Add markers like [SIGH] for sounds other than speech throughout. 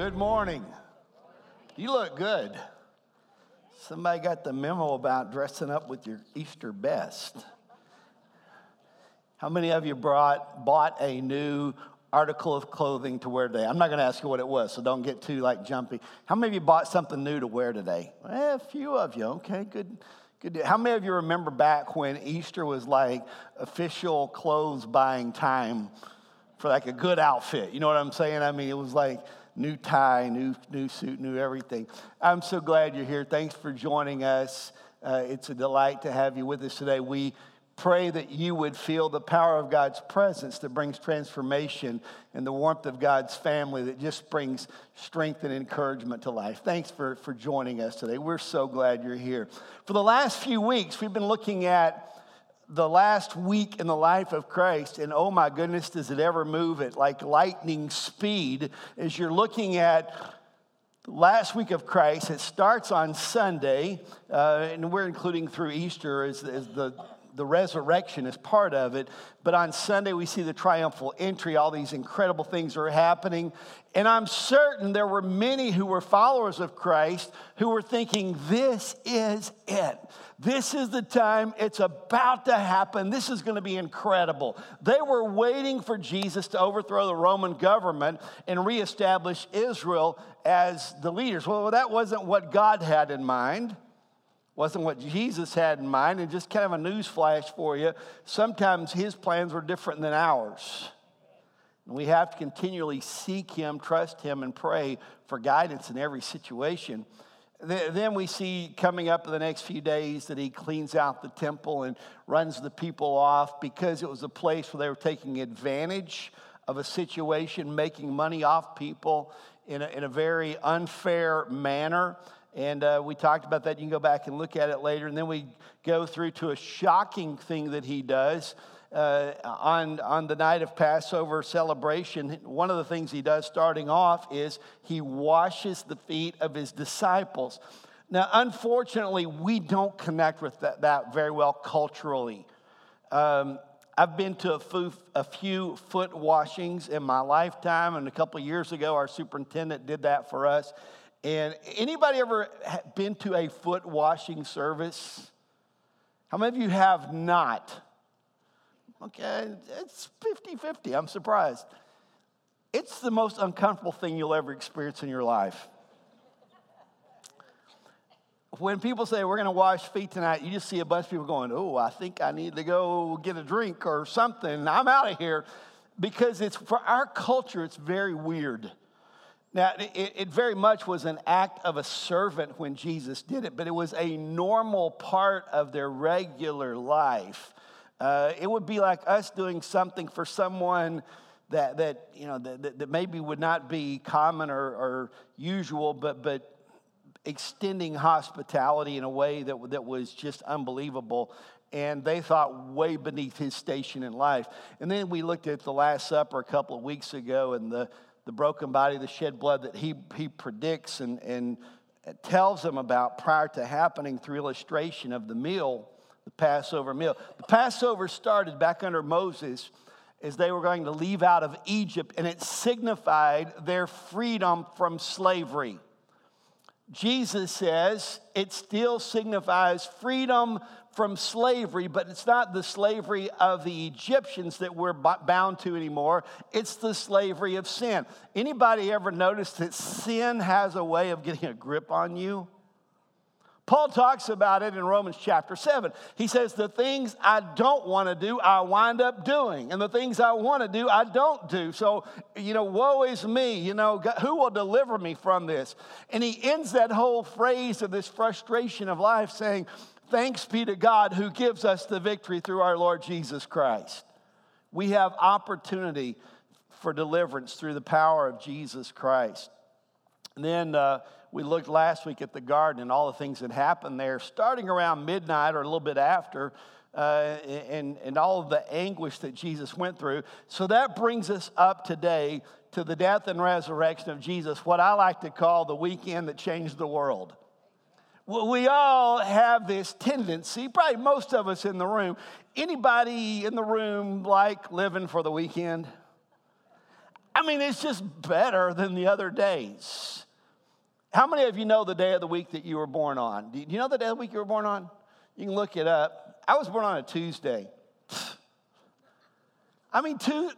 Good morning. You look good. Somebody got the memo about dressing up with your Easter best. How many of you brought, bought a new article of clothing to wear today? I'm not going to ask you what it was, so don't get too like jumpy. How many of you bought something new to wear today? Eh, a few of you. Okay, good. Good. How many of you remember back when Easter was like official clothes buying time for like a good outfit? You know what I'm saying? I mean, it was like new tie, new, new suit, new everything. I'm so glad you're here. Thanks for joining us. Uh, it's a delight to have you with us today. We pray that you would feel the power of God's presence that brings transformation and the warmth of God's family that just brings strength and encouragement to life. Thanks for, for joining us today. We're so glad you're here. For the last few weeks, we've been looking at the last week in the life of Christ, and oh my goodness, does it ever move at like lightning speed as you're looking at last week of Christ. It starts on Sunday, uh, and we're including through Easter as, as the the resurrection is part of it. But on Sunday, we see the triumphal entry. All these incredible things are happening. And I'm certain there were many who were followers of Christ who were thinking, this is it. This is the time. It's about to happen. This is going to be incredible. They were waiting for Jesus to overthrow the Roman government and reestablish Israel as the leaders. Well, that wasn't what God had in mind wasn't what Jesus had in mind. And just kind of a news flash for you sometimes his plans were different than ours. And we have to continually seek him, trust him, and pray for guidance in every situation. Then we see coming up in the next few days that he cleans out the temple and runs the people off because it was a place where they were taking advantage of a situation, making money off people in a, in a very unfair manner. And uh, we talked about that. You can go back and look at it later. And then we go through to a shocking thing that he does uh, on, on the night of Passover celebration. One of the things he does starting off is he washes the feet of his disciples. Now, unfortunately, we don't connect with that, that very well culturally. Um, I've been to a few, a few, foot washings in my lifetime, and a couple years ago, our superintendent did that for us. And anybody ever been to a foot washing service? How many of you have not? Okay, it's 50 50. I'm surprised. It's the most uncomfortable thing you'll ever experience in your life. When people say we're going to wash feet tonight, you just see a bunch of people going, Oh, I think I need to go get a drink or something. I'm out of here. Because it's for our culture, it's very weird. Now, it, it, very much was an act of a servant when Jesus did it, but it was a normal part of their regular life. Uh, it would be like us doing something for someone that, that you know, that, that maybe would not be common or, or usual, but, but extending hospitality in a way that, that was just unbelievable and they thought way beneath his station in life. And then we looked at the Last Supper a couple of weeks ago, and the the broken body, the shed blood that he, he predicts and, and tells them about prior to happening through illustration of the meal, the Passover meal. The Passover started back under Moses as they were going to leave out of Egypt, and it signified their freedom from slavery. Jesus says it still signifies freedom from slavery, but it's not the slavery of the Egyptians that we're bound to anymore. It's the slavery of sin. Anybody ever notice that sin has a way of getting a grip on you? Paul talks about it in Romans chapter 7. He says, The things I don't want to do, I wind up doing. And the things I want to do, I don't do. So, you know, woe is me. You know, who will deliver me from this? And he ends that whole phrase of this frustration of life saying, Thanks be to God who gives us the victory through our Lord Jesus Christ. We have opportunity for deliverance through the power of Jesus Christ. And then uh, we looked last week at the garden and all the things that happened there, starting around midnight or a little bit after, uh, and, and all of the anguish that Jesus went through. So that brings us up today to the death and resurrection of Jesus, what I like to call the weekend that changed the world we all have this tendency, probably most of us in the room. Anybody in the room like living for the weekend? I mean, it's just better than the other days. How many of you know the day of the week that you were born on? Do you know the day of the week you were born on? You can look it up. I was born on a Tuesday. I mean, tu-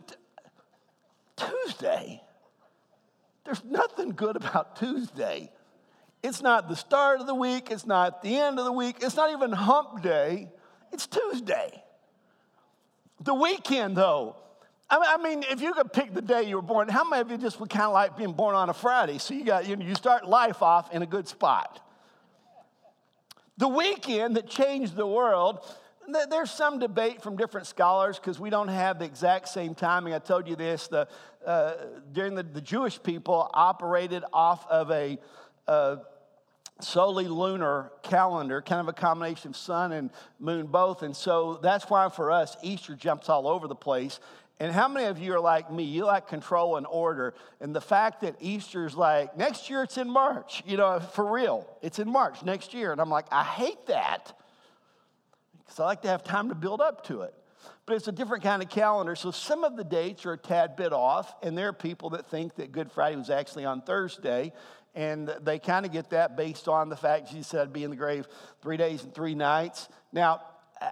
Tuesday. There's nothing good about Tuesday. It's not the start of the week, it's not the end of the week, it's not even hump day. It's Tuesday. The weekend, though, I mean, if you could pick the day you were born, how many of you just would kind of like being born on a Friday? So you got, you, know, you start life off in a good spot. The weekend that changed the world, there's some debate from different scholars because we don't have the exact same timing. I told you this the, uh, during the, the Jewish people operated off of a, uh, solely lunar calendar, kind of a combination of sun and moon both. And so that's why for us, Easter jumps all over the place. And how many of you are like me? You like control and order. And the fact that Easter's like, next year it's in March, you know, for real, it's in March next year. And I'm like, I hate that because I like to have time to build up to it. But it's a different kind of calendar. So some of the dates are a tad bit off. And there are people that think that Good Friday was actually on Thursday. And they kind of get that based on the fact Jesus said, I'd be in the grave three days and three nights. Now,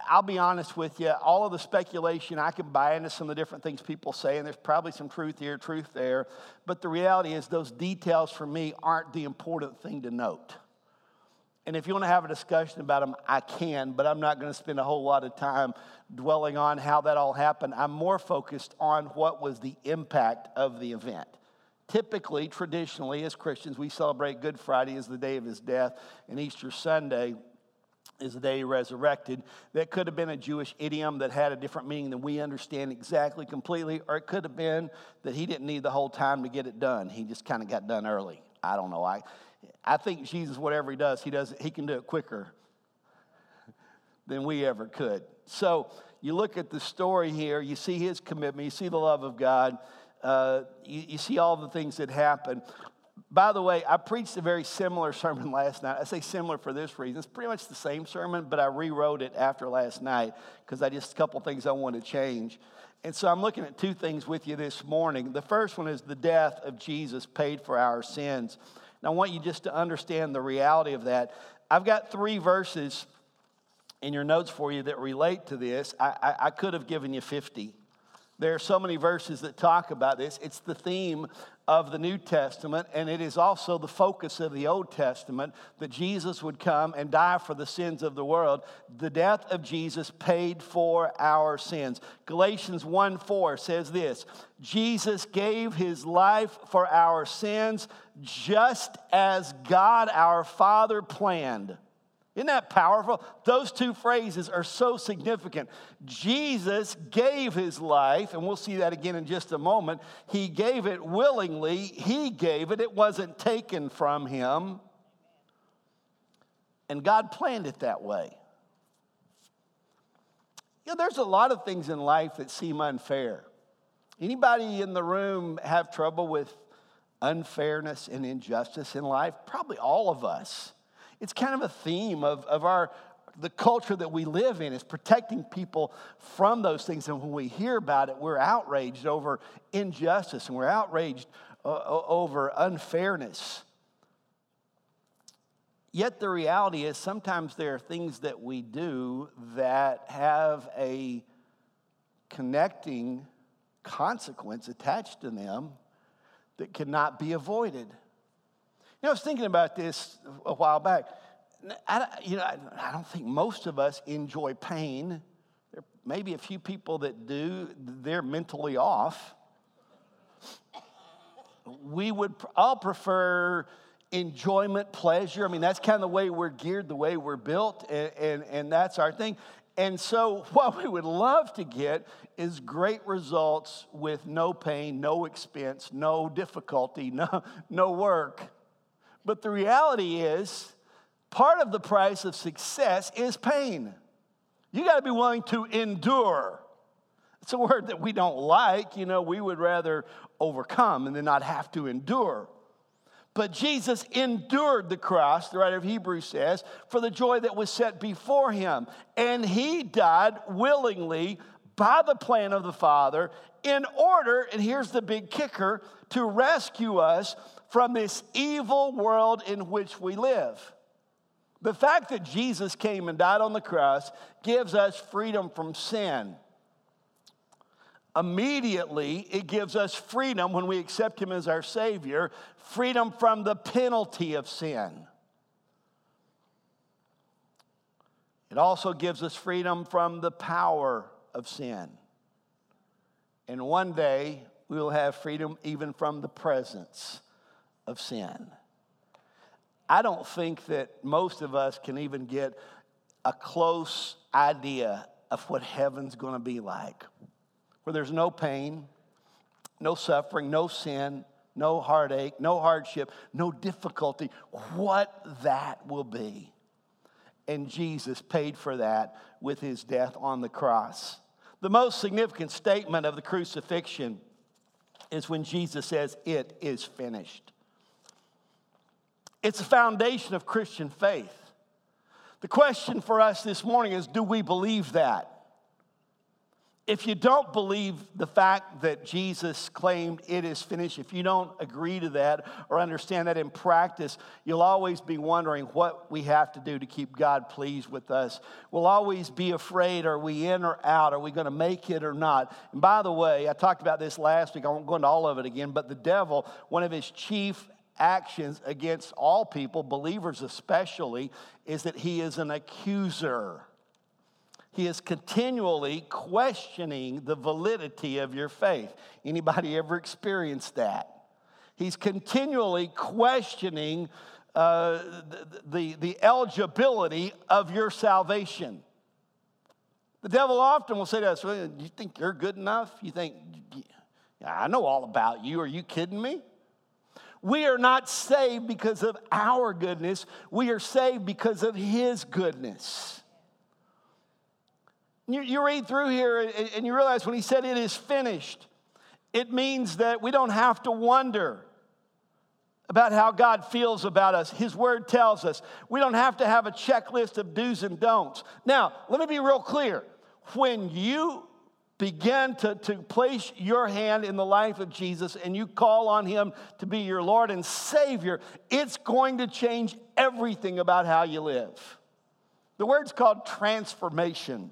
I'll be honest with you, all of the speculation, I can buy into some of the different things people say, and there's probably some truth here, truth there. But the reality is, those details for me aren't the important thing to note. And if you want to have a discussion about them, I can, but I'm not going to spend a whole lot of time dwelling on how that all happened. I'm more focused on what was the impact of the event. Typically, traditionally, as Christians, we celebrate Good Friday as the day of his death and Easter Sunday is the day he resurrected. That could have been a Jewish idiom that had a different meaning than we understand exactly completely, or it could have been that he didn't need the whole time to get it done. He just kind of got done early. I don't know. I, I think Jesus, whatever he does, he does he can do it quicker than we ever could. So you look at the story here, you see his commitment, you see the love of God, uh, you, you see all the things that happen. By the way, I preached a very similar [LAUGHS] sermon last night. I say similar for this reason. It's pretty much the same sermon, but I rewrote it after last night because I just a couple things I want to change. And so I'm looking at two things with you this morning. The first one is the death of Jesus paid for our sins. And I want you just to understand the reality of that. I've got three verses in your notes for you that relate to this. I, I, I could have given you 50. There are so many verses that talk about this. It's the theme of the New Testament, and it is also the focus of the Old Testament that Jesus would come and die for the sins of the world. The death of Jesus paid for our sins. Galatians 1 4 says this Jesus gave his life for our sins just as God our Father planned. Isn't that powerful? Those two phrases are so significant. Jesus gave his life, and we'll see that again in just a moment. He gave it willingly, he gave it, it wasn't taken from him. And God planned it that way. You know, there's a lot of things in life that seem unfair. Anybody in the room have trouble with unfairness and injustice in life? Probably all of us. It's kind of a theme of, of our, the culture that we live in is protecting people from those things. And when we hear about it, we're outraged over injustice and we're outraged uh, over unfairness. Yet the reality is sometimes there are things that we do that have a connecting consequence attached to them that cannot be avoided. Know, I was thinking about this a while back. I, you know, I don't think most of us enjoy pain. There may be a few people that do. They're mentally off. We would all prefer enjoyment, pleasure. I mean, that's kind of the way we're geared, the way we're built, and, and, and that's our thing. And so, [LAUGHS] what we would love to get is great results with no pain, no expense, no difficulty, [LAUGHS] no, no work. But the reality is, part of the price of success is pain. You got to be willing to endure. It's a word that we don't like. You know, we would rather overcome and then not have to endure. But Jesus endured the cross, the writer of Hebrews says, for the joy that was set before him. And he died willingly by the plan of the Father in order, and here's the big kicker, to rescue us from this evil world in which we live. The fact that Jesus came and died on the cross gives us freedom from sin. Immediately, it gives us freedom when we accept Him as our Savior, freedom from the penalty of sin. It also gives us freedom from the power of sin. And one day, we will have freedom even from the presence of sin. I don't think that most of us can even get a close idea of what heaven's going to be like, where there's no pain, no suffering, no sin, no heartache, no hardship, no difficulty, what that will be and Jesus paid for that with his death on the cross. The most significant statement of the crucifixion is when Jesus says, It is finished. It's the foundation of Christian faith. The question for us this morning is do we believe that? If you don't believe the fact that Jesus claimed it is finished, if you don't agree to that or understand that in practice, you'll always be wondering what we have to do to keep God pleased with us. We'll always be afraid are we in or out? Are we going to make it or not? And by the way, I talked about this last week. I won't go into all of it again, but the devil, one of his chief actions against all people, believers especially, is that he is an accuser he is continually questioning the validity of your faith. Anybody ever experienced that? He's continually questioning uh, the, the, the eligibility of your salvation. The devil often will say to us, well, You think you're good enough? You think, I know all about you. Are you kidding me? We are not saved because of our goodness, we are saved because of His goodness. You, you read through here and, and you realize when he said it is finished, it means that we don't have to wonder about how God feels about us. His word tells us. We don't have to have a checklist of do's and don'ts. Now, let me be real clear. When you begin to, to place your hand in the life of Jesus and you call on him to be your Lord and Savior, it's going to change everything about how you live. The word's called transformation.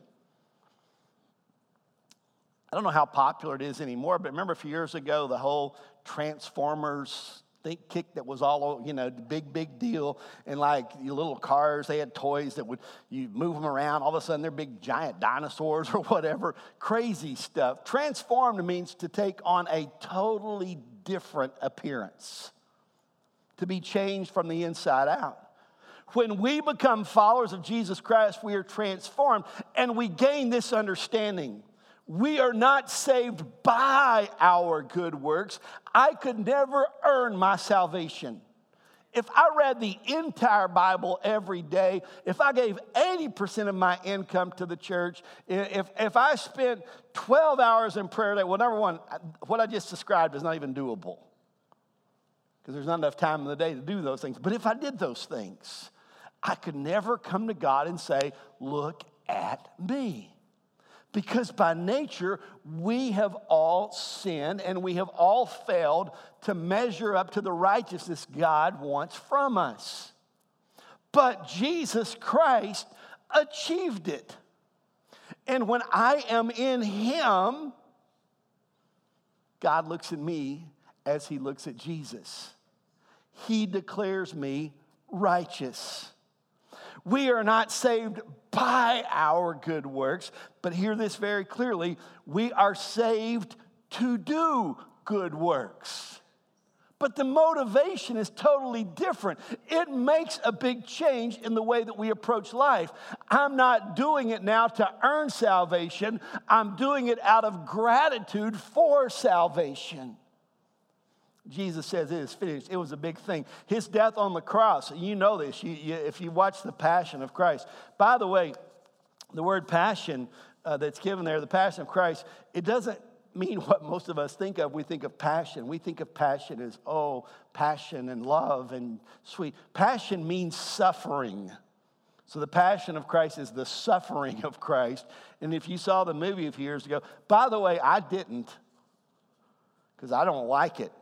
I don't know how popular it is anymore, but remember a few years ago, the whole Transformers think kick that was all you know the big big deal. And like little cars they had toys that would you move them around all of a sudden they're big giant dinosaurs [LAUGHS] or whatever. Crazy stuff. Transformed means to take on a totally different appearance to be changed from the inside out. When we become followers of Jesus Christ, we are transformed and we gain this understanding we are not saved by our good works. I could never earn my salvation. If I read the entire Bible every day, if I gave 80% of my income to the church, if, if I spent 12 hours in prayer day, well, number one, what I just described is not even doable because there's not enough time in the day to do those things. But if I did those things, I could never come to God and say, Look at me. Because by nature, we have all sinned and we have all failed to measure up to the righteousness God wants from us. But Jesus Christ achieved it. And when I am in Him, God looks at me as He looks at Jesus. He declares me righteous. We are not saved by our good works, but hear this very clearly we are saved to do good works. But the motivation is totally different. It makes a big change in the way that we approach life. I'm not doing it now to earn salvation, I'm doing it out of gratitude for salvation. Jesus says it is finished. It was a big thing. His death on the cross, you know this you, you, if you watch the passion of Christ. By the way, the word passion uh, that's given there, the passion of Christ, it doesn't mean [LAUGHS] what most of us think of. We think of passion. We think of passion as, oh, passion and love and sweet. Passion means suffering. So the passion of Christ is the suffering of Christ. And if you saw the movie a few years ago, by the way, I didn't because I don't like it.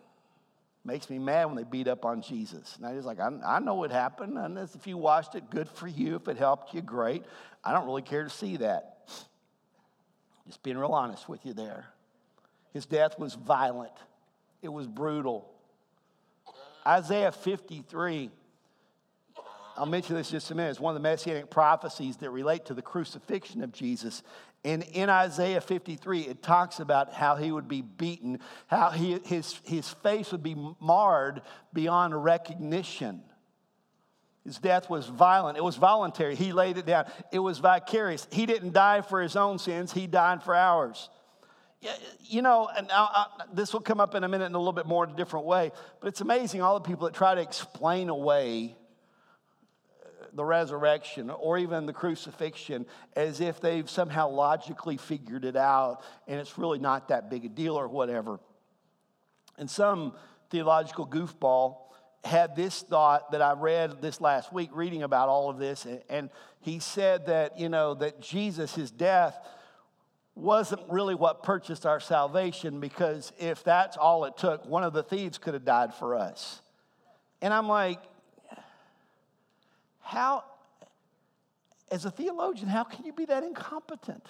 Makes me mad when they beat up on Jesus. And I just like, I, I know what happened. And if you watched it, good for you. If it helped you, great. I don't really care to see that. Just being real honest with you there. His death was violent, it was brutal. Isaiah 53 I'll mention this just a minute. It's one of the messianic prophecies that relate to the crucifixion of Jesus. And in Isaiah 53, it talks about how he would be beaten, how he, his, his face would be marred beyond recognition. His death was violent. It was voluntary. He laid it down. It was vicarious. He didn't die for his own sins, he died for ours. You know, and I, I, this will come up in a minute in a little bit more in a different way, but it's amazing all the people that try to explain away the resurrection or even the crucifixion as if they've somehow logically figured it out and it's really not that big a deal or whatever. And some theological goofball had this thought that I read this last week reading about all of this and he said that you know that Jesus his death wasn't really what purchased our salvation because if that's all it took one of the thieves could have died for us. And I'm like how, as a theologian, how can you be that incompetent?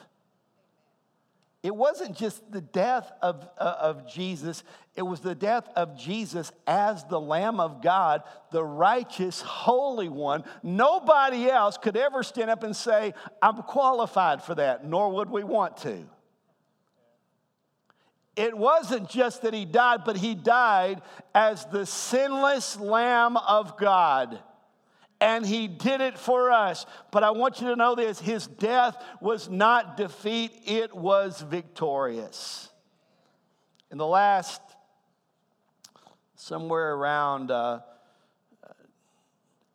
It wasn't just the death of, uh, of Jesus, it was the death of Jesus as the Lamb of God, the righteous, holy one. Nobody else could ever stand up and say, I'm qualified for that, nor would we want to. It wasn't just that he died, but he died as the sinless Lamb of God and he did it for us. But I want you to know this his death was not defeat, it was victorious. In the last, somewhere around uh,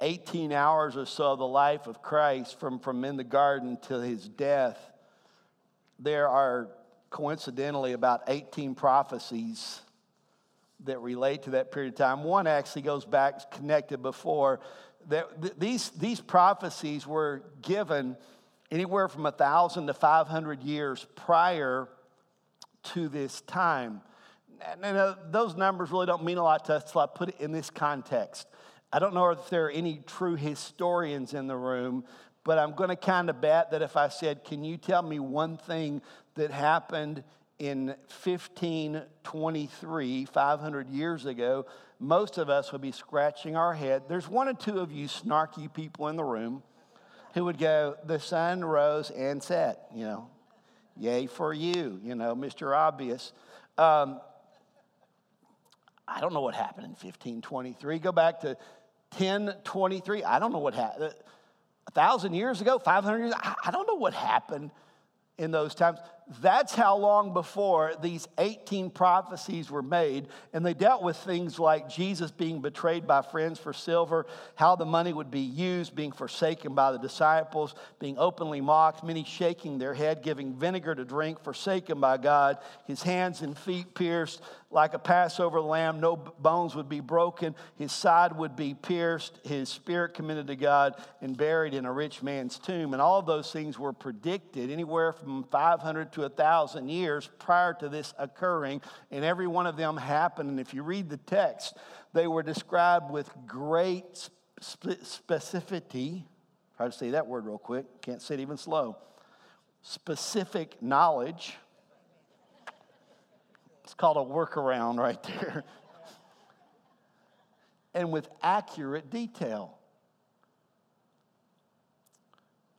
18 hours or so of the life of Christ, from, from in the garden to his death, there are coincidentally about 18 prophecies that relate to that period of time. One actually goes back, connected before that these, these prophecies were given anywhere from 1,000 to 500 years prior to this time. And uh, those numbers really don't mean a lot to us, so I put it in this context. I don't know if there are any true historians in the room, but I'm going to kind of bet that if I said, Can you tell me one thing that happened in 1523, 500 years ago, most of us would be scratching our head. There's one or two of you snarky people in the room who would go, The sun rose and set, you know, yay for you, you know, Mr. Obvious. Um, I don't know what happened in 1523. Go back to 1023. I don't know what happened. A thousand years ago, 500 years, I don't know what happened in those times. That's how long before these 18 prophecies were made. And they dealt with things like Jesus being betrayed by friends for silver, how the money would be used, being forsaken by the disciples, being openly mocked, many shaking their head, giving vinegar to drink, forsaken by God, his hands and feet pierced, like a Passover lamb, no bones would be broken, his side would be pierced, his spirit committed to God, and buried in a rich man's tomb. And all those things were predicted anywhere from 500 to a 1,000 years prior to this occurring, and every one of them happened. And if you read the text, they were described with great specificity. Try to say that word real quick, can't say it even slow. Specific knowledge it's called a workaround right there. [LAUGHS] and with accurate detail.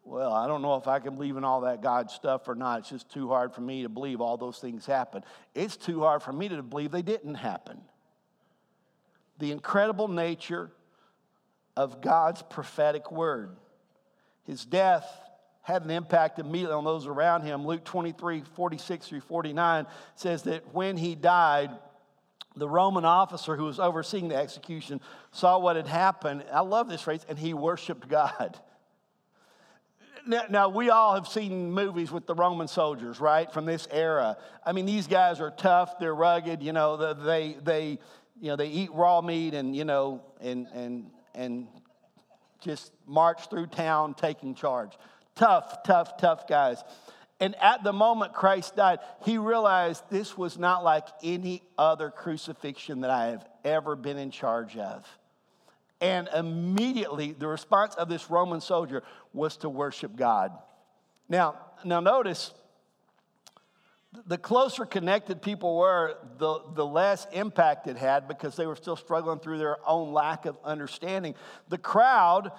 Well, I don't know if I can believe in all that God stuff or not. It's just too hard for me to believe all those things happened. It's too hard for me to believe they didn't happen. The incredible nature of God's prophetic word. His death had an impact immediately on those around him. Luke 23, 46 through 49 says that when he died, the Roman officer who was overseeing the execution saw what had happened. I love this phrase, and he worshiped God. [LAUGHS] Now, now, we all have seen movies with the Roman soldiers, right, from this era. I mean, these guys are tough, they're rugged, you know, they, they, you know, they eat raw meat and, you know, and, and, and just march through town taking charge. Tough, tough, tough guys. And at the moment Christ died, he realized this was not like any other crucifixion that I have ever been in charge of. And immediately, the response of this Roman soldier was to worship God. Now, now notice, the closer connected people were, the, the less impact it had because they were still struggling through their own lack of understanding. The crowd,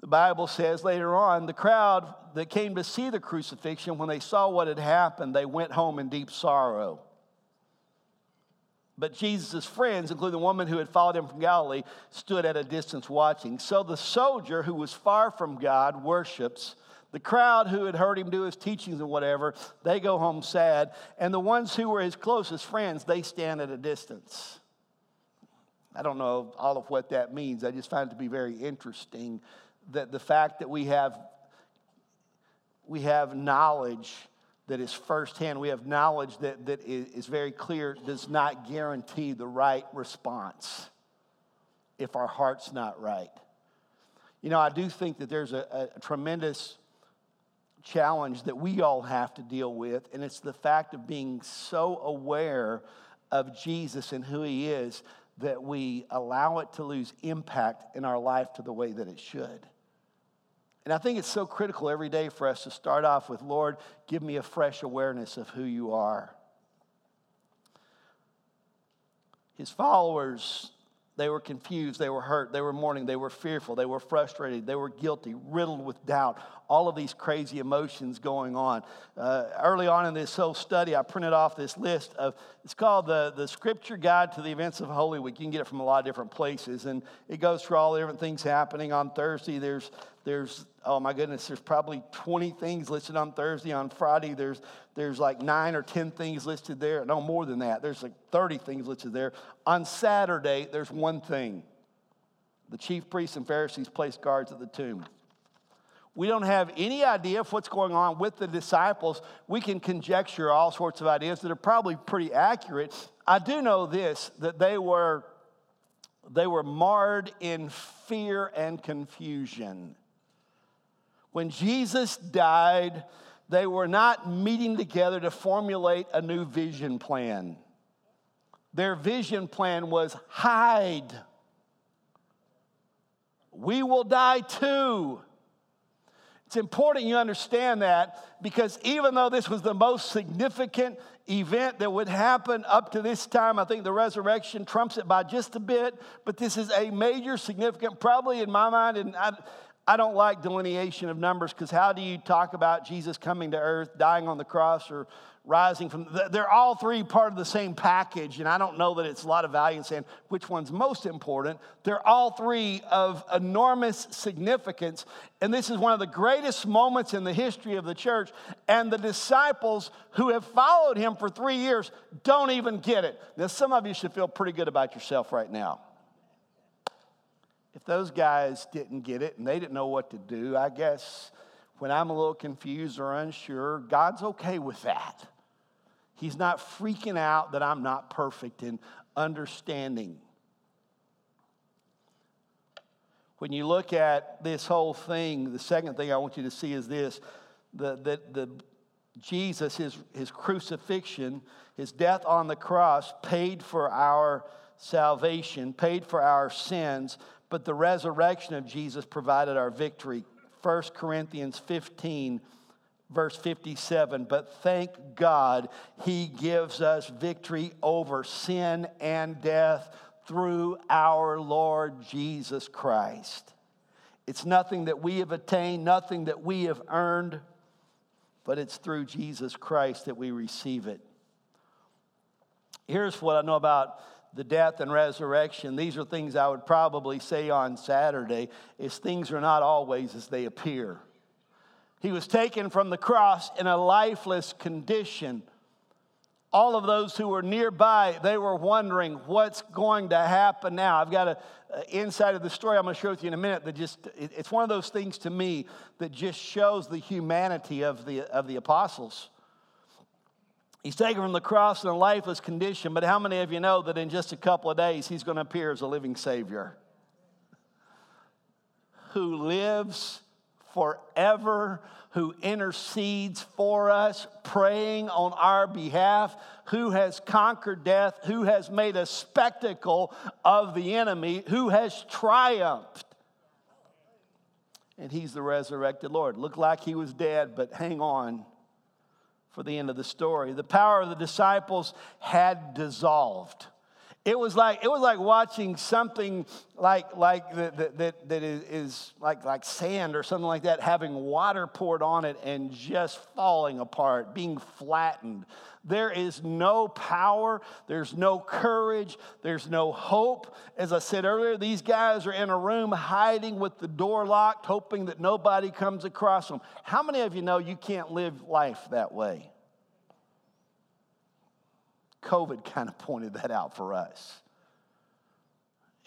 the Bible says later on, the crowd that came to see the crucifixion, when they saw what had happened, they went home in deep sorrow. But Jesus' friends, including the woman who had followed him from Galilee, stood at a distance watching. So the soldier who was far from God worships. The crowd who had heard him do his teachings and whatever, they go home sad. And the ones who were his closest friends, they stand at a distance. I don't know all of what that means. I just find it to be very interesting that the fact that we have we have knowledge that is firsthand, we have knowledge that, that is very clear, does not guarantee the right response if our heart's not right. You know, I do think that there's a, a tremendous challenge that we all have to deal with, and it's the fact of being so aware of Jesus and who he is that we allow it to lose impact in our life to the way that it should. And I think it's so critical every day for us to start off with, Lord, give me a fresh awareness of who you are. His followers, they were confused, they were hurt, they were mourning, they were fearful, they were frustrated, they were guilty, riddled with doubt, all of these crazy emotions going on. Uh, early on in this whole study, I printed off this list of, it's called the, the Scripture Guide to the Events of Holy Week. You can get it from a lot of different places, and it goes through all the different things happening. On Thursday, there's there's, oh my goodness, there's probably 20 things listed on Thursday. On Friday, there's, there's like nine or 10 things listed there. No, more than that. There's like 30 things listed there. On Saturday, there's one thing the chief priests and Pharisees placed guards at the tomb. We don't have any idea of what's going on with the disciples. We can conjecture all sorts of ideas that are probably pretty accurate. I do know this that they were they were marred in fear and confusion. When Jesus died, they were not meeting together to formulate a new vision plan. Their vision plan was hide. We will die too. It's important you understand that because even though this was the most significant event that would happen up to this time, I think the resurrection trumps it by just a bit, but this is a major, significant, probably in my mind, and I, I don't like delineation of numbers because how do you talk about Jesus coming to earth, dying on the cross, or rising from? They're all three part of the same package, and I don't know that it's a lot of value in saying which one's most important. They're all three of enormous significance, and this is one of the greatest moments in the history of the church. And the disciples who have followed him for three years don't even get it. Now, some of you should feel pretty good about yourself right now if those guys didn't get it and they didn't know what to do, I guess when I'm a little confused or unsure, God's okay with that. He's not freaking out that I'm not perfect in understanding. When you look at this whole thing, the second thing I want you to see is this the, the, the Jesus, his, his crucifixion, his death on the cross paid for our salvation, paid for our sins, but the resurrection of Jesus provided our victory. 1 Corinthians 15, verse 57. But thank God he gives us victory over sin and death through our Lord Jesus Christ. It's nothing that we have attained, nothing that we have earned, but it's through Jesus Christ that we receive it. Here's what I know about the death and resurrection, these are things I would probably say on Saturday, is things are not always as they appear. He was taken from the cross in a lifeless condition. All of those who were nearby, they were wondering what's going to happen now. I've got an insight of the story I'm going to share with you in a minute that just, it's one of those things to me that just shows the humanity of the, of the apostles. He's taken from the cross in a lifeless condition, but how many of you know that in just a couple of days he's going to appear as a living Savior? who lives forever, who intercedes for us, praying on our behalf, who has conquered death, who has made a spectacle of the enemy, who has triumphed. And he's the resurrected Lord. Looked like he was dead, but hang on for the end of the story. The power of the disciples had dissolved. It was like it was like watching something like like that that, that is, like like sand or something like that having water poured on it and just falling apart, being flattened. There is no power, there's no courage, there's no hope. As I said earlier, these guys are in a room hiding with the door locked, hoping that nobody comes across them. How many of you know you can't live life that way? COVID kind of [LAUGHS] pointed that out for us.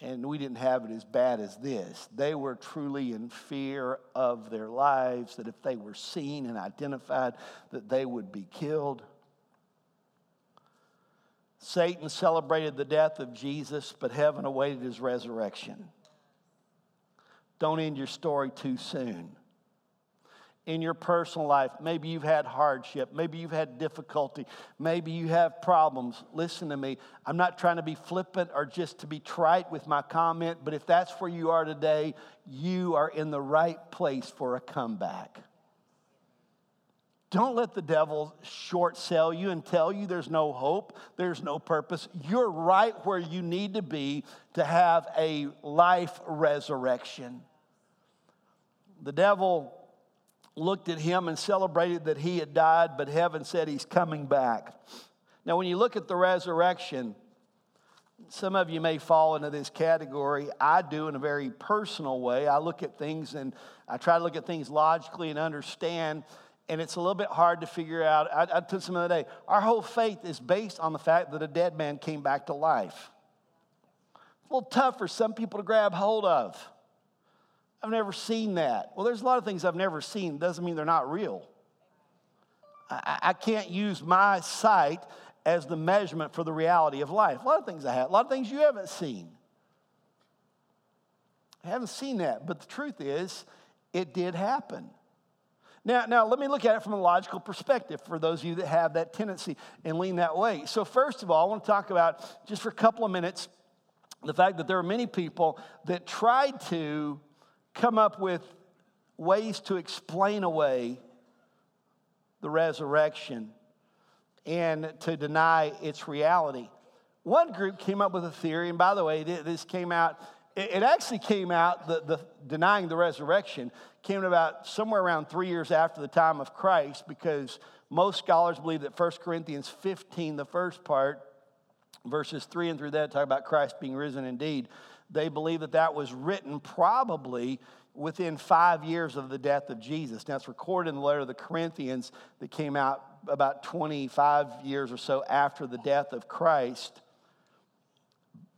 And we didn't have it as bad as this. They were truly in fear of their lives, that if they were seen and identified, that they would be killed. Satan celebrated the death of Jesus, but heaven awaited his resurrection. Don't end your story too soon in your personal life. Maybe you've had hardship. Maybe you've had difficulty. Maybe you have problems. Listen to me. I'm not trying to be flippant or just to be trite with my comment, but if that's where you are today, you are in the right place for a comeback. Don't let the devil short sell you and tell you there's no hope, there's no purpose. You're right where you need to be to have a life resurrection. The devil looked at him and celebrated that he had died, but heaven said he's coming back. Now, when you look at the resurrection, some of you may fall into this category. I do in a very personal way. I look at things and I try to look at things logically and understand, and it's a little bit hard to figure out. I, I took some of the day. Our whole faith is based on the fact that a dead man came back to life. A little tough for some people to grab hold of. I've never seen that. Well, there's a lot of things I've never seen. Doesn't mean they're not real. I, I can't use my sight as the measurement for the reality of life. A lot of things I have, a lot of things you haven't seen. I haven't seen that, but the truth is, it did happen. Now, now, let me look at it from a logical perspective for those of you that have that tendency and lean that way. So, first of all, I want to talk about, just for a couple of minutes, the fact that there are many people that tried to come up with ways to explain away the resurrection and to deny its reality. One group came up with a theory, and by the way, this came out, it actually came out, the, the denying the resurrection came about somewhere around three years after the time of Christ, because most scholars believe that 1 Corinthians 15, the first part, verses 3 and through that, talk about Christ being risen indeed. They believe that that was written probably within five years of the death of Jesus. Now, it's recorded in the letter of the Corinthians that came out about 25 years or so after the death of Christ.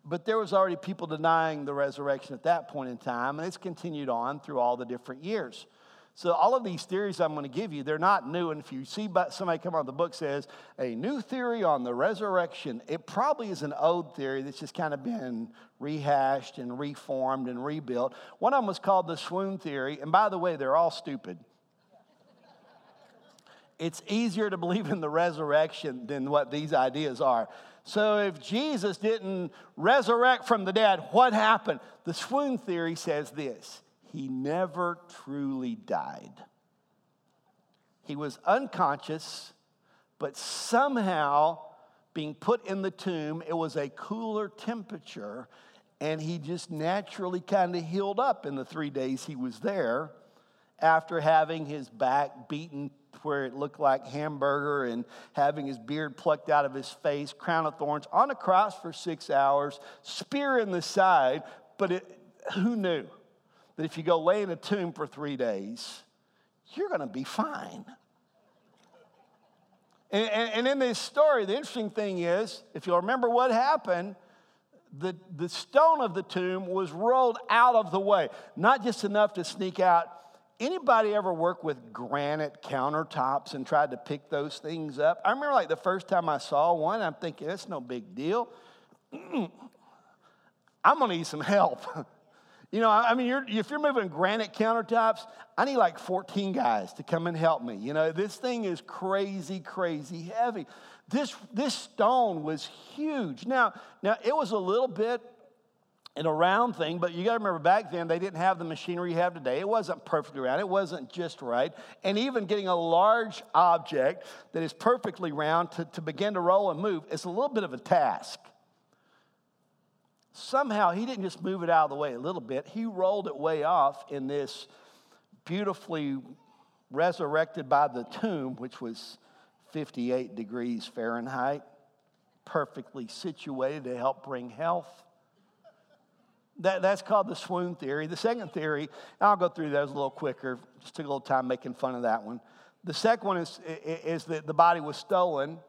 But there was already people denying the resurrection at that point in time, and it's continued on through all the different years. So all of these theories I'm going to give you, they're not new. And if you see somebody come on the book says a new theory on the resurrection, it probably is an old theory that's just kind of been rehashed and reformed and rebuilt. One of them was called the swoon theory. And by the way, they're all stupid. It's easier to believe in the resurrection than what these ideas are. So, if Jesus didn't resurrect from the dead, what happened? The swoon theory says this he never truly died. He was unconscious, but somehow being put in the tomb, it was a cooler temperature, and he just naturally kind of healed up in the three days he was there after having his back beaten where it looked like hamburger and having his beard plucked out of his face, crown of thorns, on a cross for six hours, spear in the side. But it, who knew? That if you go lay in a tomb for three days, you're going to be fine. And, and, and, in this story, the interesting thing is, if you'll remember what happened, the, the stone of the tomb was rolled out of the way, not just enough to sneak out. Anybody ever work with granite countertops and tried to pick those things up? I remember like the first time I saw one, I'm thinking, that's no big deal. [CLEARS THROAT] I'm gonna need some help. [LAUGHS] You know, I mean, you're, if you're moving granite countertops, I need like 14 guys to come and help me. You know, this thing is crazy, crazy heavy. This, this stone was huge. Now, now, it was a little bit in a round thing, but you got to remember back then they didn't have the machinery you have today. It wasn't perfectly round, it wasn't just right. And even getting a large object that is perfectly round to, to begin to roll and move is a little bit of a task. Somehow he didn't just move it out of the way a little bit, he rolled it way off in this beautifully resurrected by the tomb, which was 58 degrees Fahrenheit, perfectly situated to help bring health. That, that's called the swoon theory. The second theory, I'll go through those a little quicker, just took a little time making fun of that one. The second one is, is that the body was stolen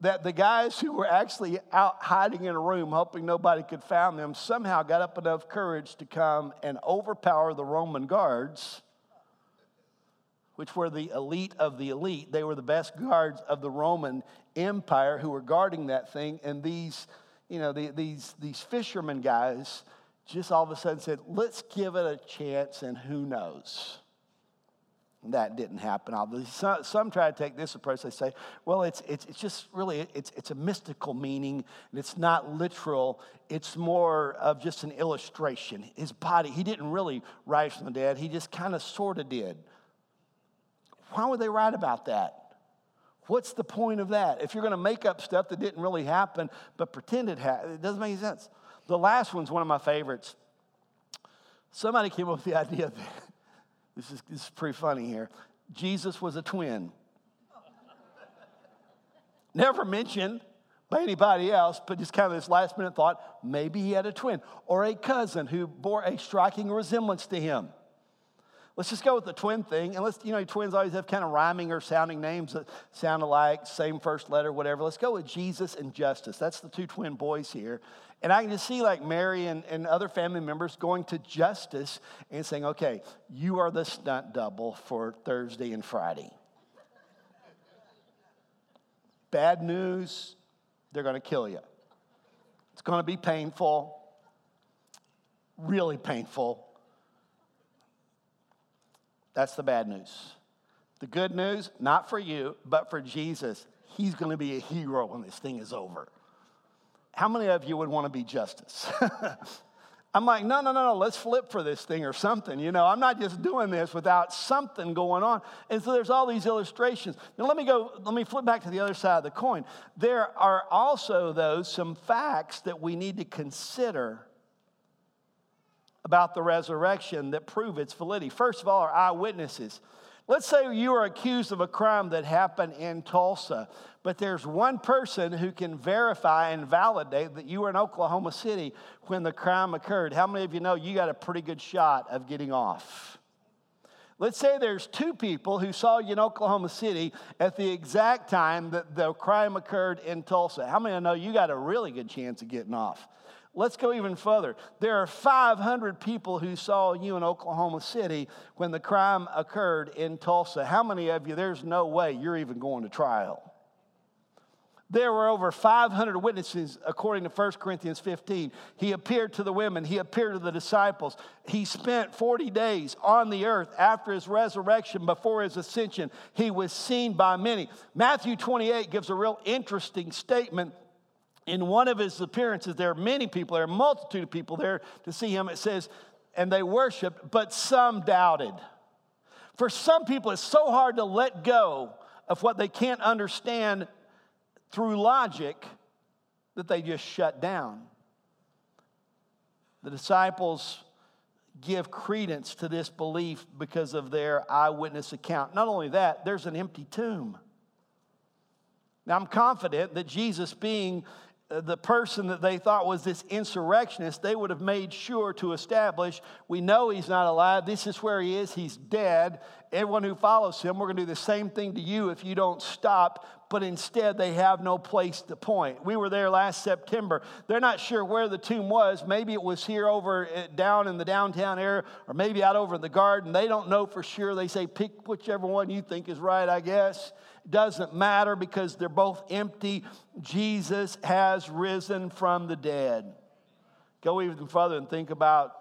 that the guys who were actually out hiding in a room, hoping nobody could find them, somehow got up enough courage to come and overpower the Roman guards, which were the elite of the elite. They were the best guards of the Roman Empire who were guarding that thing. And these, you know, the, these, these fishermen guys just all of a sudden said, let's give it a chance and who knows. That didn't happen. Some, try to take this approach. They say, well, it's, it's, it's just really, it's, it's a mystical meaning, and it's not literal. It's more of just an illustration. His body, he didn't really rise from the dead. He just kind of sort of did. Why would they write about that? What's the point of that? If you're going to make up stuff that didn't really happen, but pretend it happened, it doesn't make sense. The last one's one of my favorites. Somebody came up with the [LAUGHS] idea that this is, this is pretty funny here. Jesus was a twin. Never mentioned by anybody else, but just kind of this last minute thought maybe he had a twin or a cousin who bore a striking resemblance to him. Let's just go with the twin thing. And let's, you know, twins always have kind of rhyming or sounding names that sound alike, same first letter, whatever. Let's go with Jesus and Justice. That's the two twin boys here. And I can just see like Mary and, and other family members going to Justice and saying, okay, you are the stunt double for Thursday and Friday. Bad news, they're going to kill you. It's going to be painful, really painful. That's the bad news. The good news, not for you, but for Jesus, he's going to be a hero when this thing is over. How many of you would want to be justice? [LAUGHS] I'm like, no, no, no, no, let's flip for this thing or something. You know, I'm not just doing this without something going on. And so there's all these illustrations. Now let me go, let me flip back to the other side of the coin. There are also, though, some facts that we need to consider about the resurrection that prove its validity. First of all, are eyewitnesses. Let's say you are accused of a crime that happened in Tulsa, but there's one person who can verify and validate that you were in Oklahoma City when the crime occurred. How many of you know you got a pretty good shot of getting off? Let's say there's two people who saw you in Oklahoma City at the exact time that the crime occurred in Tulsa. How many of you know you got a really good chance of getting off? Let's go even further. There are 500 people who saw you in Oklahoma City when the crime occurred in Tulsa. How many of you, there's no way you're even going to trial? There were over 500 witnesses, according to 1 Corinthians 15. He appeared to the women, he appeared to the disciples. He spent 40 days on the earth after his resurrection, before his ascension. He was seen by many. Matthew 28 gives a real interesting statement in one of his appearances, there are many people, there are a multitude of people there to see him. It says, and they worshiped, but some doubted. For some people, it's so hard to let go of what they can't understand through logic that they just shut down. The disciples give credence to this belief because of their eyewitness account. Not only that, there's an empty tomb. Now, I'm confident that Jesus, being the person that they thought was this insurrectionist, they would have made sure to establish we know he's not alive. This is where he is. He's dead. Everyone who follows him, we're going to do the same thing to you if you don't stop. But instead, they have no place to point. We were there last September. They're not sure where the tomb was. Maybe it was here over eh, down in the downtown area, or maybe out over in the garden. They don't know for sure. They say, pick whichever one you think is right, I guess doesn't matter because they're both empty. Jesus has risen from the dead. Go even further and think about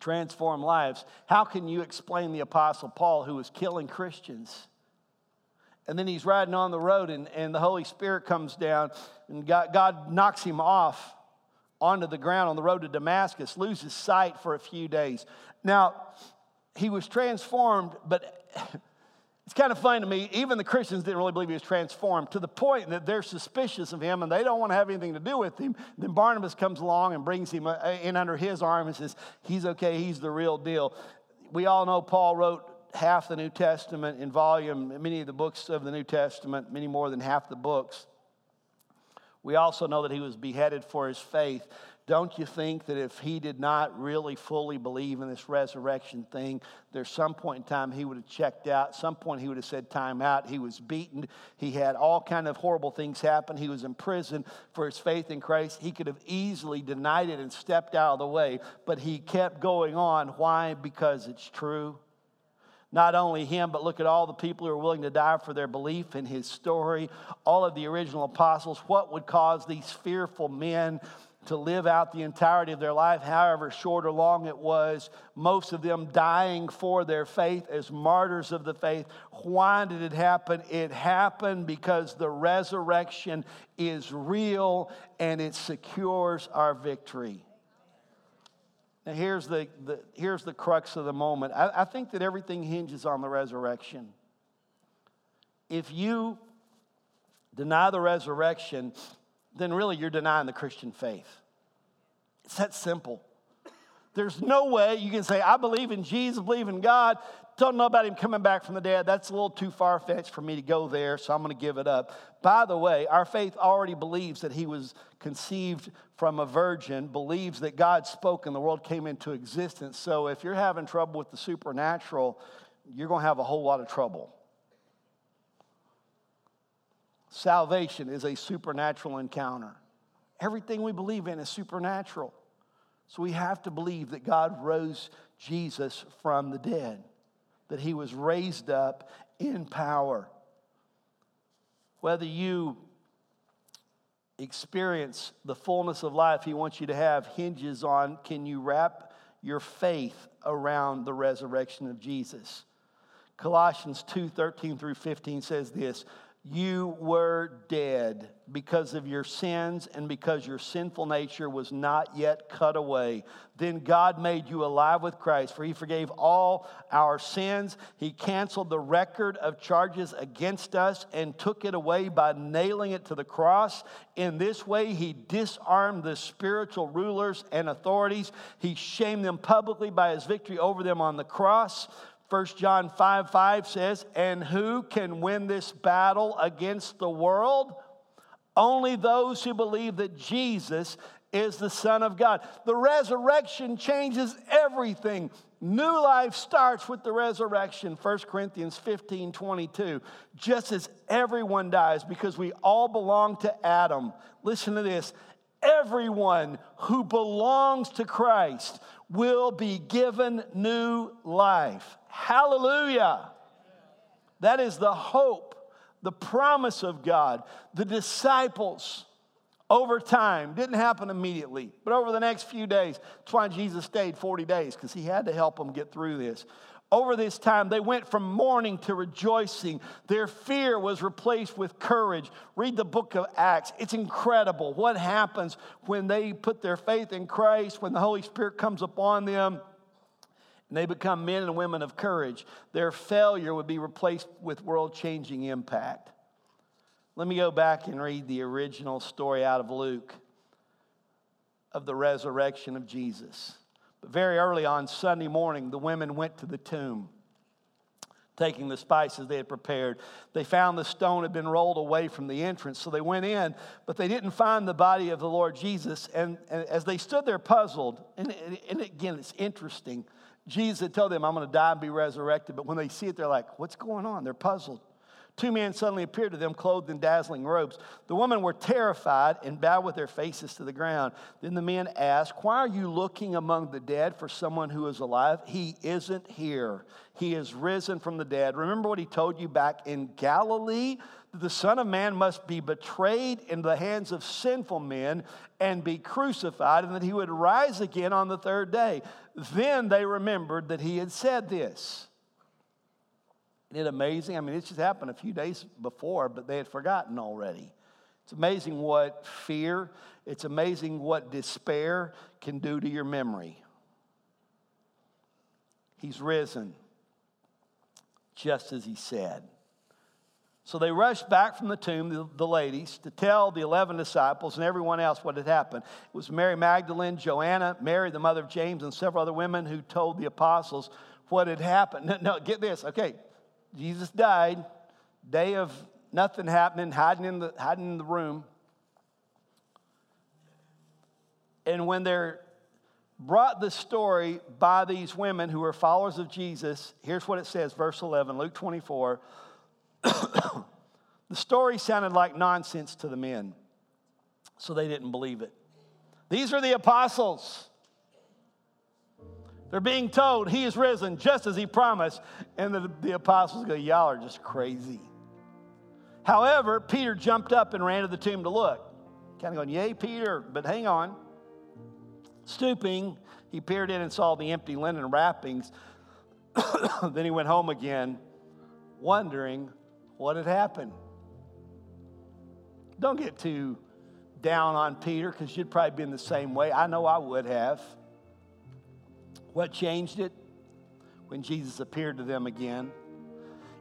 transform lives. How can you explain the Apostle Paul who was killing Christians? And then he's riding on the road, and, and the Holy Spirit comes down, and God, God knocks him off onto the ground on the road to Damascus, loses sight for a few days. Now, he was transformed, but it's kind of funny to me. Even the Christians didn't really believe he was transformed to the point that they're suspicious of him and they don't want to have anything to do with him. Then Barnabas comes along and brings him uh, in under his arm and says, He's okay, he's the real deal. We all know Paul wrote half the New Testament in volume, many of the books of the New Testament, many more than half the books. We also know that he was beheaded for his faith. Don't you think that if he did not really fully believe in this resurrection thing, there's some point in time he would have checked out. Some point he would have said time out. He was beaten. He had all kind of horrible things happen. He was in prison for his faith in Christ. He could have easily denied it and stepped out of the way, but he kept going on. Why? Because it's true. Not only him, but look at all the people who are willing to die for their belief in his story. All of the original apostles. What would cause these fearful men to live out the entirety of their life, however short or long it was, most of them dying for their faith as martyrs of the faith. Why did it happen? It happened because the resurrection is real and it secures our victory. Now, here's the, the, here's the crux of the moment. I, I think that everything hinges on the resurrection. If you deny the resurrection, then really you're denying the Christian faith. It's that simple. There's no way you can say, I believe in Jesus, believe in God, don't know about him coming back from the dead. That's a little too far fetched for me to go there, so I'm going to give it up. By the way, our faith already believes that he was conceived from a virgin, believes that God spoke and the world came into existence. So if you're having trouble with the supernatural, you're going to have a whole lot of trouble. Salvation is a supernatural encounter. Everything we believe in is supernatural. So we have to believe that God rose Jesus from the dead, that he was raised up in power. Whether you experience the fullness of life he wants you to have hinges on can you wrap your faith around the resurrection of Jesus. Colossians 2 13 through 15 says this you were dead because of your sins and because your sinful nature was not yet cut away. Then God made you alive with Christ, for he forgave all our sins. He canceled the record of charges against us and took it away by nailing it to the cross. In this way, he disarmed the spiritual rulers and authorities. He shamed them publicly by his victory over them on the cross. 1 John 5 5 says, And who can win this battle against the world? Only those who believe that Jesus is the Son of God. The resurrection changes everything. New life starts with the resurrection, 1 Corinthians 15 22. Just as everyone dies, because we all belong to Adam. Listen to this everyone who belongs to Christ will be given new life. Hallelujah. That is the hope, the promise of God. The disciples, over time, didn't happen immediately, but over the next few days, that's why Jesus stayed 40 days, because he had to help them get through this. Over this time, they went from mourning to rejoicing. Their fear was replaced with courage. Read the book of Acts. It's incredible what happens when they put their faith in Christ, when the Holy Spirit comes upon them and they become men and women of courage. Their failure would be replaced with world changing impact. Let me go back and read the original story out of Luke of the resurrection of Jesus. But very early on Sunday morning, the women went to the tomb, taking the spices they had prepared. They found the stone had been rolled away from the entrance, so they went in, but they didn't find the body of the Lord Jesus. And, and as they stood there puzzled, and, and again, it's interesting. Jesus had told them, I'm going to die and be resurrected. But when they see it, they're like, what's going on? They're puzzled. Two men suddenly appeared to them, clothed in dazzling robes. The women were terrified and bowed with their faces to the ground. Then the men asked, Why are you looking among the dead for someone who is alive? He isn't here. He is risen from the dead. Remember what he told you back in Galilee? The Son of Man must be betrayed into the hands of sinful men and be crucified, and that he would rise again on the third day. Then they remembered that he had said this. Isn't it amazing? I mean, it just happened a few days before, but they had forgotten already. It's amazing what fear, it's amazing what despair can do to your memory. He's risen, just as he said. So they rushed back from the tomb, the, the, ladies, to tell the 11 disciples and everyone else what had happened. It was Mary Magdalene, Joanna, Mary, the mother of James, and several other women who told the apostles what had happened. [LAUGHS] No, no get this. Okay, Jesus died, day of nothing happening, hiding in the, hiding in the room. And when they're brought the story by these women who are followers of Jesus, here's what it says, verse 11, Luke 24. [COUGHS] the story sounded like nonsense to the men, so they didn't believe it. These are the apostles. They're being told he is risen just as he promised. And the, the apostles go, Y'all are just crazy. However, Peter jumped up and ran to the tomb to look. Kind of going, Yay, Peter, but hang on. Stooping, he peered in and saw the empty linen wrappings. [COUGHS] then he went home again, wondering what had happened. Don't get too down on Peter because you'd probably be in the same way. I know I would have. What changed it? When Jesus appeared to them again.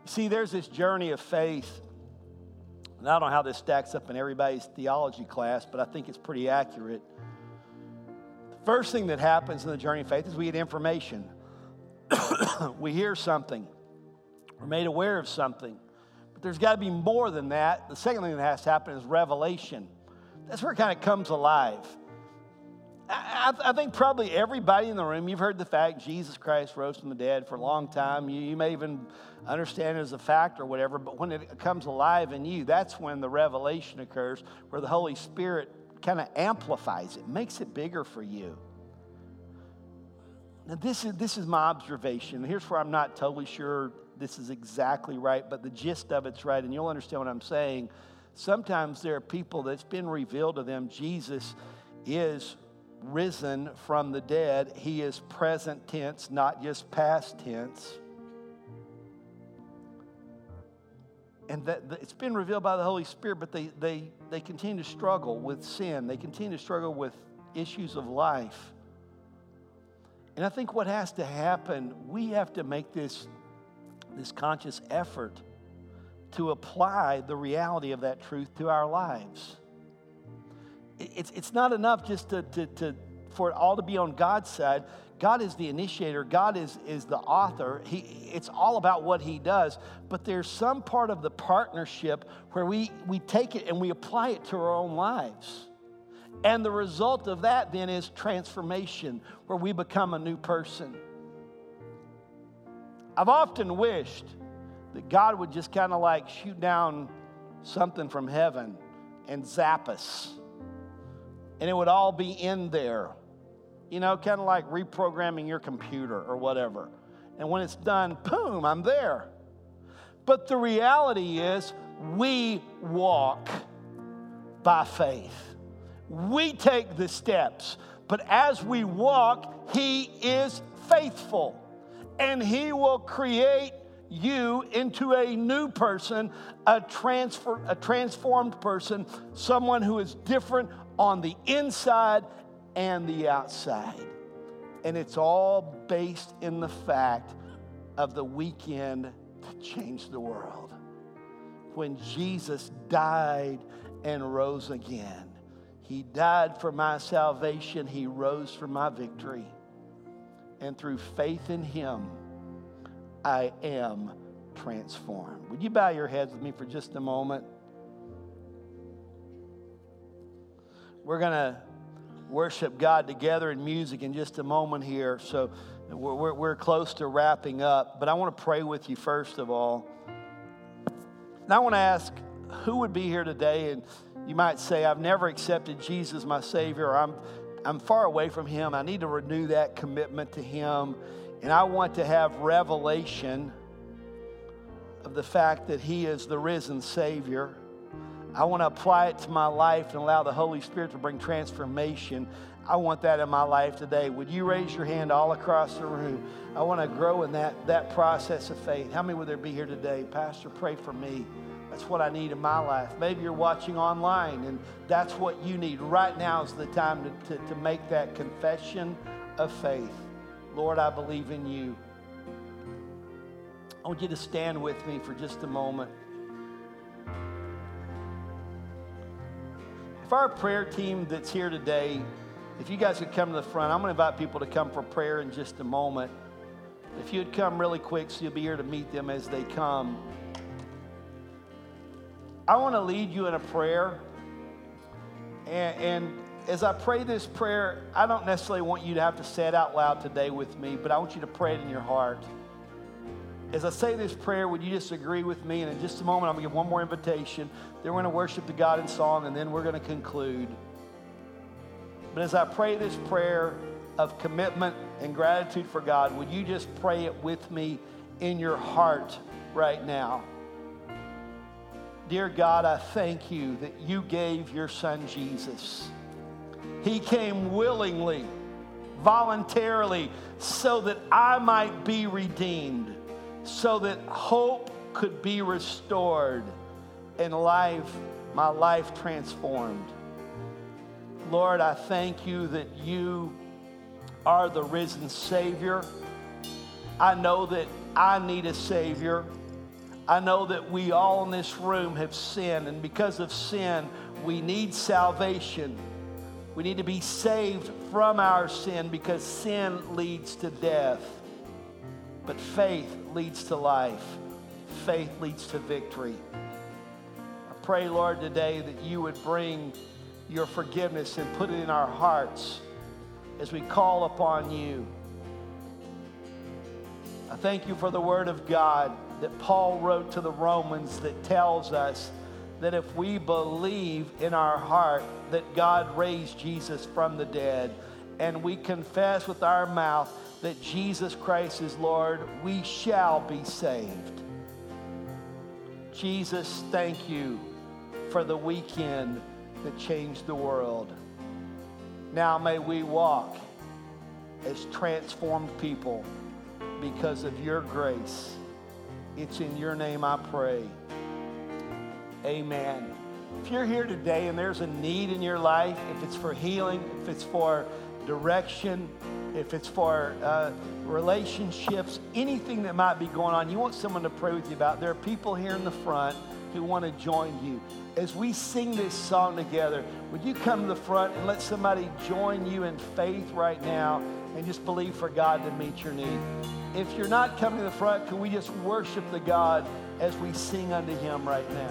You see, there's this journey of faith. And I don't know how this stacks up in everybody's theology class, but I think it's pretty accurate. The first thing that happens in the journey of faith is we get information. [COUGHS] we hear something. We're made aware of something. But there's got to be more than that. The second thing that has to happen is revelation. That's where it kind of comes alive. I, I, think probably everybody in the room, you've heard the fact Jesus Christ rose from the dead for a long time. You, you may even understand it as a fact or whatever, but when it comes alive in you, that's when the revelation occurs, where the Holy Spirit kind of amplifies it, makes it bigger for you. Now, this is, this is my observation. Here's where I'm not totally sure this is exactly right, but the gist of it's right, and you'll understand what I'm saying. Sometimes there are people that's been revealed to them Jesus is risen from the dead. He is present tense, not just past tense. And that it's been revealed by the Holy Spirit, but they, they, they continue to struggle with sin. They continue to struggle with issues of life. And I think what has to happen, we have to make this, this conscious effort to apply the reality of that truth to our lives it's, it's not enough just to, to, to, for it all to be on God's side. God is the initiator, God is, is the author. He, it's all about what He does. But there's some part of the partnership where we, we take it and we apply it to our own lives. And the result of that then is transformation, where we become a new person. I've often wished that God would just kind of like shoot down something from heaven and zap us and it would all be in there. You know, kind of like reprogramming your computer or whatever. And when it's done, boom, I'm there. But the reality is, we walk by faith. We take the steps, but as we walk, He is faithful and He will create you into a new person, a, transfer, a transformed person, someone who is different on the inside and the outside. And it's all based in the fact of the weekend to change the world. When Jesus died and rose again. He died for my salvation, He rose for my victory. And through faith in Him, I am transformed. Would you bow your heads with me for just a moment? We're going to worship God together in music in just a moment here. So we're, we're close to wrapping up, but I want to pray with you first of all. And I want to ask who would be here today and you might say, I've never accepted Jesus my Savior, or I'm, I'm far away from Him. I need to renew that commitment to Him. And I want to have revelation of the fact that He is the risen Savior. I want to apply it to my life and allow the Holy Spirit to bring transformation. I want that in my life today. Would you raise your hand all across the room? I want to grow in that, that process of faith. How many would there be here today? Pastor, pray for me. That's what I need in my life. Maybe you're watching online and that's what you need. Right now is the time to, to, to make that confession of faith. Lord, I believe in you. I want you to stand with me for just a moment. If our prayer team that's here today, if you guys could come to the front, I'm going to invite people to come for prayer in just a moment. If you'd come really quick so you'll be here to meet them as they come. I want to lead you in a prayer. And, and, as I pray this prayer, I don't necessarily want you to have to say it out loud today with me, but I want you to pray it in your heart. As I say this prayer, would you just agree with me? And in just a moment, I'm going to give one more invitation. Then we're going to worship the God in song, and then we're going to conclude. But as I pray this prayer of commitment and gratitude for God, would you just pray it with me in your heart right now? Dear God, I thank you that you gave your son Jesus. He came willingly, voluntarily, so that I might be redeemed, so that hope could be restored and life, my life transformed. Lord, I thank you that you are the risen Savior. I know that I need a Savior. I know that we all in this room have sinned, and because of sin, we need salvation. We need to be saved from our sin because sin leads to death. But faith leads to life, faith leads to victory. I pray, Lord, today that you would bring your forgiveness and put it in our hearts as we call upon you. I thank you for the Word of God that Paul wrote to the Romans that tells us that if we believe in our heart that God raised Jesus from the dead and we confess with our mouth that Jesus Christ is Lord, we shall be saved. Jesus, thank you for the weekend that changed the world. Now may we walk as transformed people because of your grace. It's in your name I pray. Amen. If you're here today and there's a need in your life, if it's for healing, if it's for direction, if it's for uh, relationships, anything that might be going on, you want someone to pray with you about, there are people here in the front who want to join you. As we sing this song together, would you come to the front and let somebody join you in faith right now and just believe for God to meet your need? If you're not coming to the front, can we just worship the God as we sing unto Him right now?